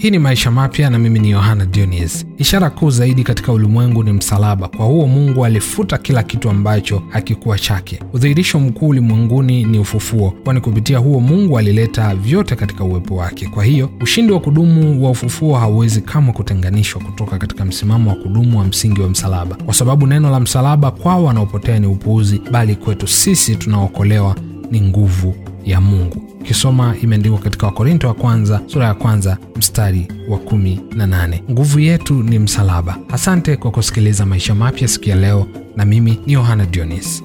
Hii ni Maisha Mapya na mimi ni Yohana Dionis. Ishara kuu zaidi katika ulimwengu ni msalaba. Kwa huo Mungu alifuta kila kitu ambacho hakikuwa chake. Udhihirisho mkuu ulimwenguni ni ufufuo, kwani kupitia huo Mungu alileta vyote katika uwepo wake. Kwa hiyo ushindi wa kudumu wa ufufuo hauwezi kamwe kutenganishwa kutoka katika msimamo wa kudumu wa msingi wa msalaba, kwa sababu neno la msalaba kwao wanaopotea ni upuuzi, bali kwetu sisi tunaokolewa ni nguvu ya Mungu. Ukisoma imeandikwa katika Wakorinto wa kwanza sura ya kwanza mstari wa kumi na nane. Nguvu yetu ni msalaba. Asante kwa kusikiliza Maisha Mapya siku ya leo, na mimi ni Yohana Dionis.